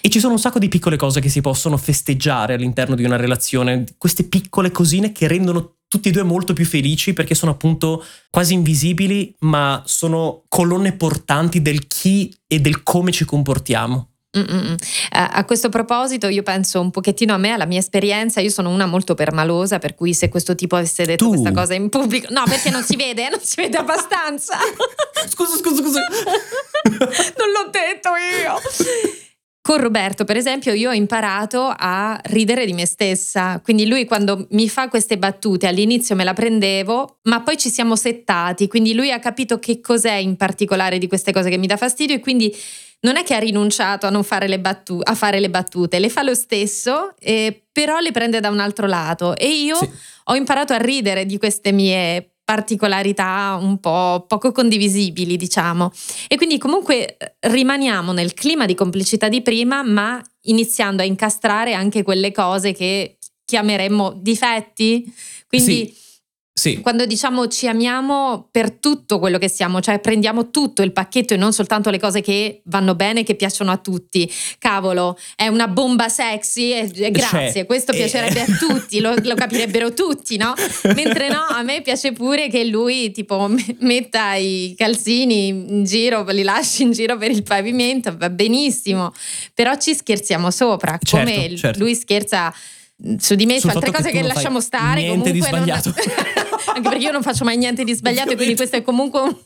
E ci sono un sacco di piccole cose che si possono festeggiare all'interno di una relazione, queste piccole cosine che rendono tutti e due molto più felici perché sono appunto quasi invisibili, ma sono colonne portanti del chi e del come ci comportiamo. Uh, a questo proposito io penso un pochettino a me, alla mia esperienza, io sono una molto permalosa, per cui se questo tipo avesse detto tu. questa cosa in pubblico, no perché non si vede, <laughs> non si vede abbastanza. <laughs> scusa, scusa, scusa. <laughs> non l'ho detto io. Con Roberto, per esempio, io ho imparato a ridere di me stessa. Quindi lui quando mi fa queste battute, all'inizio me la prendevo, ma poi ci siamo settati. Quindi lui ha capito che cos'è in particolare di queste cose che mi dà fastidio e quindi non è che ha rinunciato a, fare, le battu- a fare le battute, le fa lo stesso, eh, però le prende da un altro lato. E io sì. ho imparato a ridere di queste mie particolarità un po' poco condivisibili, diciamo. E quindi comunque eh, rimaniamo nel clima di complicità di prima, ma iniziando a incastrare anche quelle cose che chiameremmo difetti. Quindi sì. Sì. Quando diciamo ci amiamo per tutto quello che siamo, cioè prendiamo tutto il pacchetto e non soltanto le cose che vanno bene, che piacciono a tutti. Cavolo, è una bomba sexy, e, e grazie, cioè, questo eh. piacerebbe a tutti, lo, lo, capirebbero tutti, no? Mentre no, a me piace pure che lui tipo metta i calzini in giro, li lasci in giro per il pavimento, va benissimo, però ci scherziamo sopra, certo, come certo. lui scherza su di me su altre cose che, che lasciamo stare niente di sbagliato non... <laughs> anche perché io non faccio mai niente di sbagliato quindi questo è comunque un... <laughs>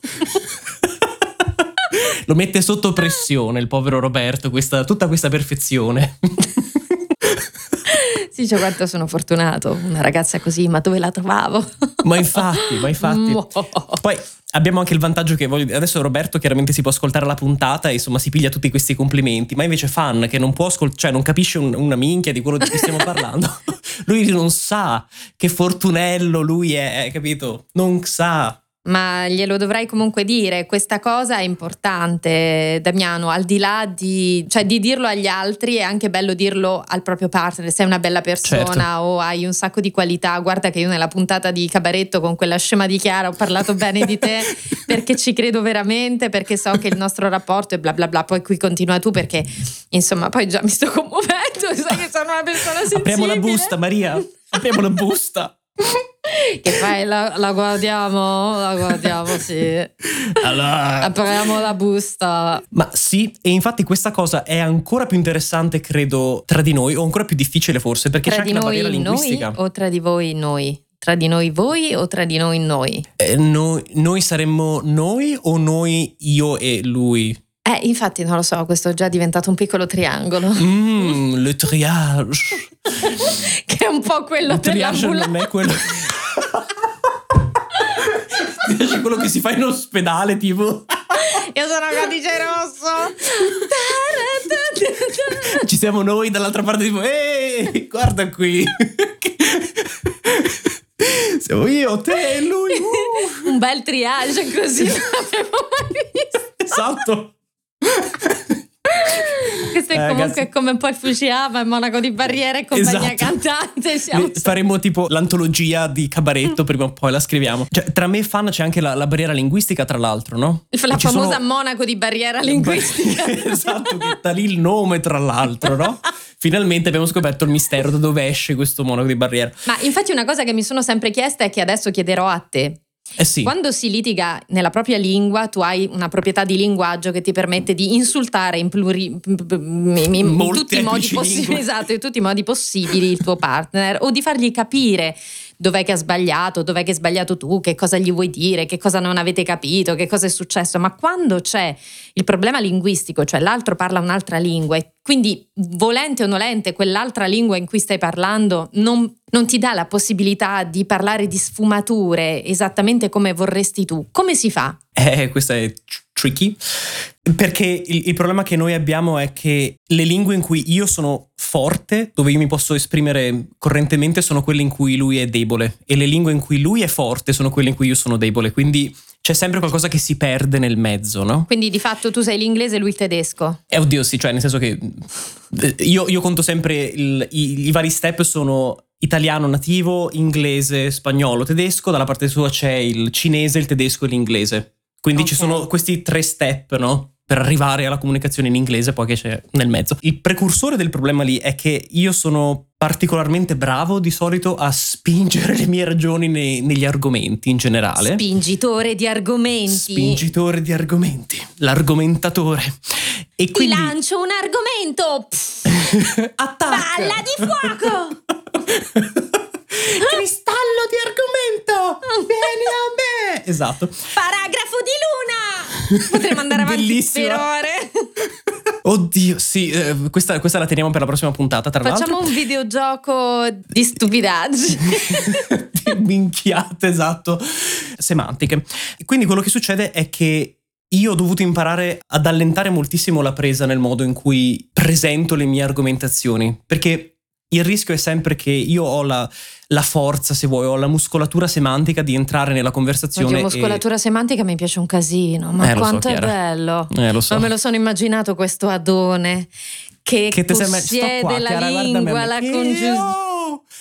lo mette sotto pressione il povero Roberto questa, tutta questa perfezione <laughs> cioè quanto sono fortunato, una ragazza così, ma dove la trovavo? ma infatti, ma infatti. Poi abbiamo anche il vantaggio che voglio, adesso Roberto chiaramente si può ascoltare la puntata e insomma si piglia tutti questi complimenti, ma invece Fan che non può ascoltare, cioè non capisce un, una minchia di quello di cui stiamo parlando, <laughs> lui non sa che fortunello lui è, capito? Non sa ma glielo dovrai comunque dire, questa cosa è importante, Damiano, al di là di, cioè, di dirlo agli altri è anche bello dirlo al proprio partner, sei una bella persona certo. o hai un sacco di qualità, guarda che io nella puntata di Cabaretto con quella scema di Chiara ho parlato bene di te <laughs> perché ci credo veramente, perché so che il nostro rapporto è bla bla bla, poi qui continua tu perché insomma poi già mi sto commuovendo, <laughs> sai che sono una persona sensibile. Apriamo la busta Maria, apriamo la busta. <laughs> Che fai? La, la, guardiamo? La guardiamo, sì. <laughs> Allora. Apriamo la busta. Ma sì, e infatti questa cosa è ancora più interessante, credo, tra di noi, o ancora più difficile forse, perché tra c'è anche una barriera linguistica. o tra di voi noi? Tra di noi voi o tra di noi noi? Eh, noi, noi saremmo noi o noi io e lui? Eh, infatti non lo so, questo è già diventato un piccolo triangolo. Mm, le triage. <laughs> che è un po' quello il triage non è quello... <laughs> C'è quello che si fa in ospedale, tipo. Io sono codice rosso. Ci siamo noi dall'altra parte, tipo, ehi, guarda qui. Siamo io, te e lui. Uh. Un bel triage così <laughs> non l'avevo mai visto. Esatto. Questo è eh, comunque ragazzi. come poi Fujiyama, Monaco di Barriera e compagnia esatto. <laughs> cantante. Siamo Faremo tipo l'antologia di cabaretto, prima o poi la scriviamo. Cioè, tra me e fan c'è anche la, la barriera linguistica, tra l'altro, no? La e famosa sono... Monaco di Barriera linguistica. <laughs> esatto, che da lì il nome, tra l'altro, no? Finalmente abbiamo scoperto il mistero da dove esce questo Monaco di Barriera. Ma infatti una cosa che mi sono sempre chiesta e che adesso chiederò a te. Eh sì. Quando si litiga nella propria lingua, tu hai una proprietà di linguaggio che ti permette di insultare in, pluri, in Molti tutti i modi <laughs> lingue. esatto, in tutti i modi possibili il tuo partner o di fargli capire dov'è che ha sbagliato, dov'è che hai sbagliato tu, che cosa gli vuoi dire, che cosa non avete capito, che cosa è successo. Ma quando c'è il problema linguistico, cioè l'altro parla un'altra lingua e quindi volente o nolente quell'altra lingua in cui stai parlando non, non ti dà la possibilità di parlare di sfumature esattamente come vorresti tu, come si fa? Eh, questo è tricky. Perché il, il problema che noi abbiamo è che le lingue in cui io sono forte, dove io mi posso esprimere correntemente, sono quelle in cui lui è debole. E le lingue in cui lui è forte sono quelle in cui io sono debole. Quindi c'è sempre qualcosa che si perde nel mezzo, no? Quindi di fatto tu sei l'inglese e lui il tedesco. Eh, oddio, sì, cioè nel senso che eh, io, io conto sempre il- i, i vari step sono italiano nativo, inglese, spagnolo, tedesco, dalla parte sua c'è il cinese, il tedesco e l'inglese. Quindi ci Ok. sono questi tre step, no? Per arrivare alla comunicazione in inglese, poi che c'è nel mezzo. Il precursore del problema lì è che io sono particolarmente bravo di solito a spingere <laughs> le mie ragioni nei- negli argomenti in generale. Spingitore di argomenti. Spingitore di argomenti, l'argomentatore. E Ti quindi lancio un argomento. <laughs> Pff, attacca. palla di fuoco. <laughs> Cristallo di argomento! Vieni a me! Esatto. Paragrafo di luna. Potremmo andare avanti Bellissima. per ore. Oddio, sì, eh, questa, questa la teniamo per la prossima puntata, tra Facciamo un videogioco di stupidaggini. l'altro. <laughs> Di minchiate, esatto. Semantiche. Quindi quello che succede è che io ho dovuto imparare ad allentare moltissimo la presa nel modo in cui presento le mie argomentazioni, perché il rischio è sempre che io ho la, la forza, se vuoi, ho la muscolatura semantica di entrare nella conversazione. Oddio, muscolatura semantica mi piace un casino, ma Eh, lo so, quanto è bello. E... Eh, so. Ma me lo sono immaginato questo adone che, Che possiede qua, la Chiara, lingua, la congiunzione.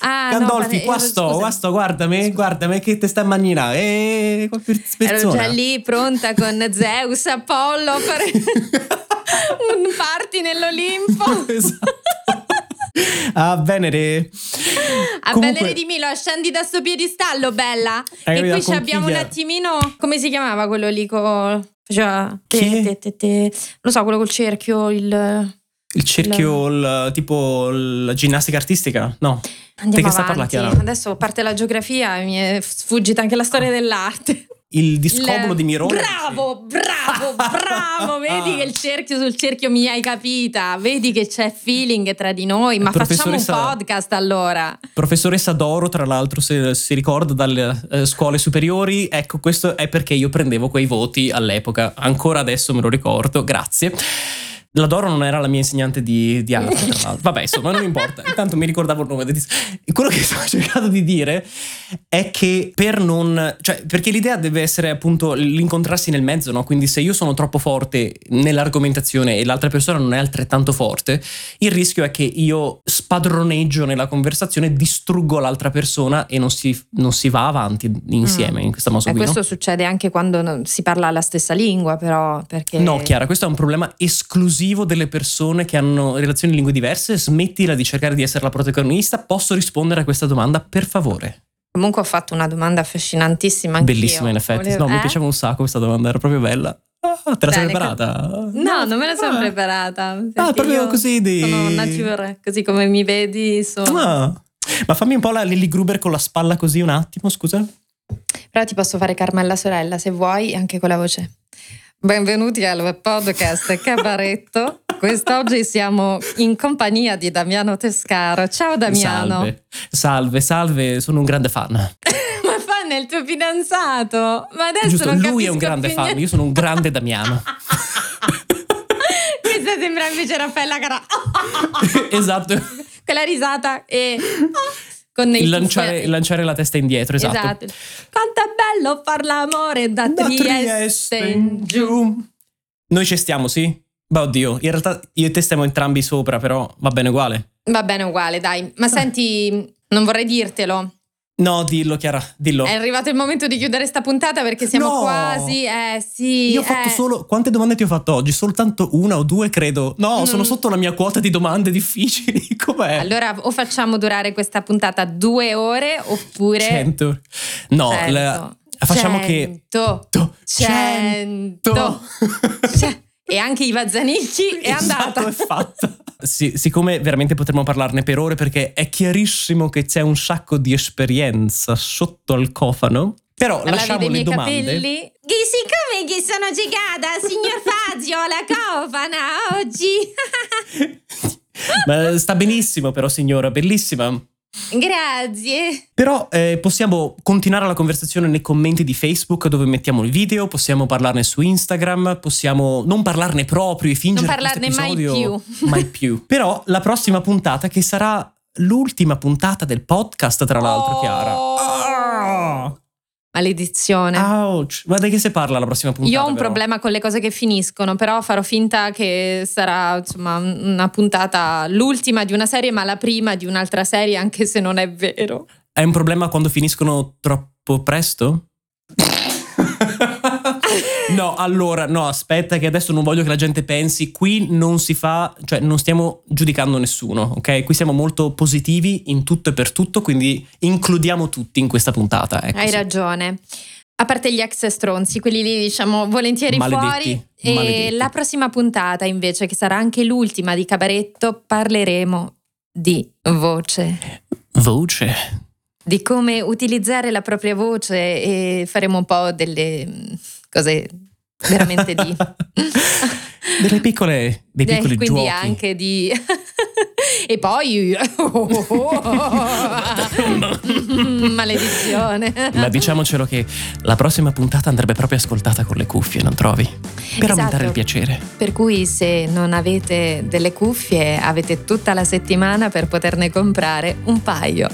Ah, no, Gandolfi, pare- qua eh, sto, qua sto, guardami, guardami che te sta a manginare. Eh, per Ero già lì pronta con <laughs> Zeus, Apollo fare <laughs> un party nell'Olimpo. esatto. A Venere. A Comunque- Venere di Milo, scendi da sto piedistallo, bella. Eh, e la qui ci abbiamo un attimino. Come si chiamava quello lì? Co... Faceva. te- te- te- te- Lo so, quello col cerchio. Il. Il cerchio, il- tipo la ginnastica artistica? No. Andiamo avanti. parlare, Chiara? Adesso parte la geografia e mi è sfuggita anche la storia dell'arte. Il discobolo Il- di Mirone. Bravo, bravo, bravo. <laughs> Vedi che il cerchio sul cerchio mi hai capita. Vedi che c'è feeling tra di noi. Ma facciamo un podcast allora. Professoressa Doro, tra l'altro, se si ricorda dalle eh, scuole superiori, ecco, questo è perché io prendevo quei voti all'epoca. Ancora adesso me lo ricordo, grazie. La Doro non era la mia insegnante di, di arte, tra <laughs> l'altro. Vabbè, insomma, non importa. Intanto mi ricordavo il nome. del- Quello che <laughs> stavo cercando di dire è che per non. cioè, perché l'idea deve essere appunto l'incontrarsi nel mezzo, no? Quindi se io sono troppo forte nell'argomentazione e l'altra persona non è altrettanto forte, il rischio è che io spadroneggio nella conversazione, distruggo l'altra persona e non si, non si va avanti insieme in questa mossa E qui. no? questo succede anche quando si parla la stessa lingua, però. Perché... No, Chiara, questo è un problema esclusivo delle persone che hanno relazioni in lingue diverse. Smettila di cercare di essere la protagonista. Posso rispondere a questa domanda, per favore? Comunque ho fatto una domanda affascinantissima. anch'io. Bellissima, in effetti. Volevo- No, mi eh? piaceva un sacco questa domanda, era proprio bella. Ah, te la sei preparata? No, non me la sono Ah. preparata. Ah, proprio io così di. Sono nature, così come mi vedi. Sono... Ah. Ma fammi un po' la Lily Gruber con la spalla così un attimo, scusa. Però ti posso fare Carmella sorella se vuoi, anche con la voce. Benvenuti al podcast Cabaretto. <laughs> Quest'oggi siamo in compagnia di Damiano Tescaro. Ciao Damiano. Salve. Salve, salve, sono un grande fan. <laughs> Ma fan è il tuo fidanzato. Ma adesso Giusto, non lui è un grande fan, niente. io sono un grande Damiano. <laughs> Questa sembra invece Raffaella Carrà. esatto. Quella risata e con i Lanciare, lanciare la testa indietro, esatto. Esatto. Quanto è bello far l'amore da, Da Trieste, in giù. Noi ci stiamo, sì? Beh, oddio, in realtà io e te stiamo entrambi sopra, però va bene uguale. Va bene uguale, dai. Ma senti, non vorrei dirtelo. No, dillo, Chiara, dillo. È arrivato il momento di chiudere sta puntata perché siamo No! quasi. Eh sì. Io ho fatto eh. solo. Quante domande ti ho fatto oggi? Soltanto una o due, credo. No, Mm. sono sotto la mia quota di domande difficili. <laughs> Com'è? Allora, o facciamo durare questa puntata due ore oppure. 100. No, la- Facciamo che... Cento. To- Cento. Cioè, e anche Iva Zanicchi è <laughs> Esatto, andata. è fatta. Sì, siccome veramente potremmo parlarne per ore perché è chiarissimo che c'è un sacco di esperienza sotto al cofano. Però Parlavi lasciamo le domande. capelli? Che siccome che sono giocata, signor Fazio, alla cofana oggi. <laughs> Sta benissimo però signora, bellissima. Grazie. Però eh, possiamo continuare la conversazione nei commenti di Facebook dove mettiamo il video, possiamo parlarne su Instagram, possiamo non parlarne proprio e fingere Non parlarne mai più. <laughs> mai più. Però la prossima puntata che sarà l'ultima puntata del podcast tra l'altro Oh. Chiara. Ah! Maledizione. Ouch. Di che si parla la prossima puntata? Io ho un però? problema con le cose che finiscono, però farò finta che sarà insomma una puntata, l'ultima di una serie, ma la prima di un'altra serie, anche se non è vero. È un problema quando finiscono troppo presto? <laughs> no, allora, no, aspetta che adesso non voglio che la gente pensi, qui non si fa, cioè non stiamo giudicando nessuno, ok? Qui siamo molto positivi in tutto e per tutto, quindi includiamo tutti in questa puntata. Ecco, Hai sì. ragione. A parte gli ex stronzi, quelli lì diciamo volentieri Maledetti, fuori. E maledetti. la prossima puntata invece, che sarà anche l'ultima di Cabaretto, parleremo di voce. Voce. Di come utilizzare la propria voce e faremo un po' delle cose veramente di... <laughs> Delle piccole, dei Eh, piccoli quindi giochi. anche di... <laughs> e poi... <laughs> Maledizione. Ma diciamocelo che la prossima puntata andrebbe proprio ascoltata con le cuffie, non trovi? Per Esatto. aumentare il piacere. Per cui se non avete delle cuffie avete tutta la settimana per poterne comprare un paio.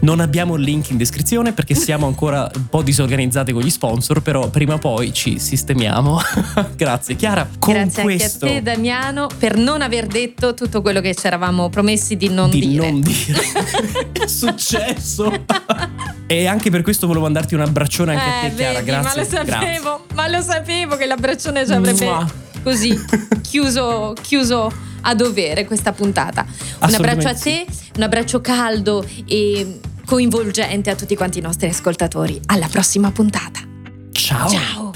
Non abbiamo il link in descrizione perché <laughs> siamo ancora un po' disorganizzati con gli sponsor, però prima o poi ci sistemiamo. <laughs> Grazie Chiara. Con Grazie questo anche a te Damiano per non aver detto tutto quello che ci eravamo promessi di non di dire. non dire <laughs> è successo. e anche per questo volevo mandarti un abbraccione anche a Eh, te Chiara, vedi, grazie. ma lo grazie. sapevo, ma lo sapevo che l'abbraccione ci avrebbe Mua. Così <laughs> chiuso, chiuso a dovere questa puntata. Un abbraccio a te, un abbraccio caldo e coinvolgente a tutti quanti i nostri ascoltatori. Alla prossima puntata. Ciao. Ciao!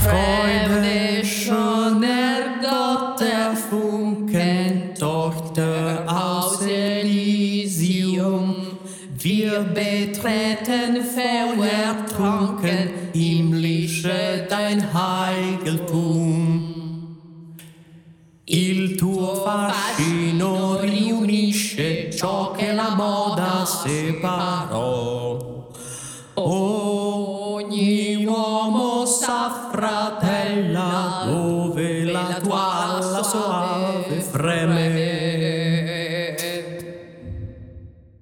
Freude schon Gott erfunken, Tochter aus Elysium. Wir betreten verertrunken himmlische dein Heiligtum. Il tuo fascino riunisce ciò che la moda separò. Ogni uomo s'affratella dove la tua alla sua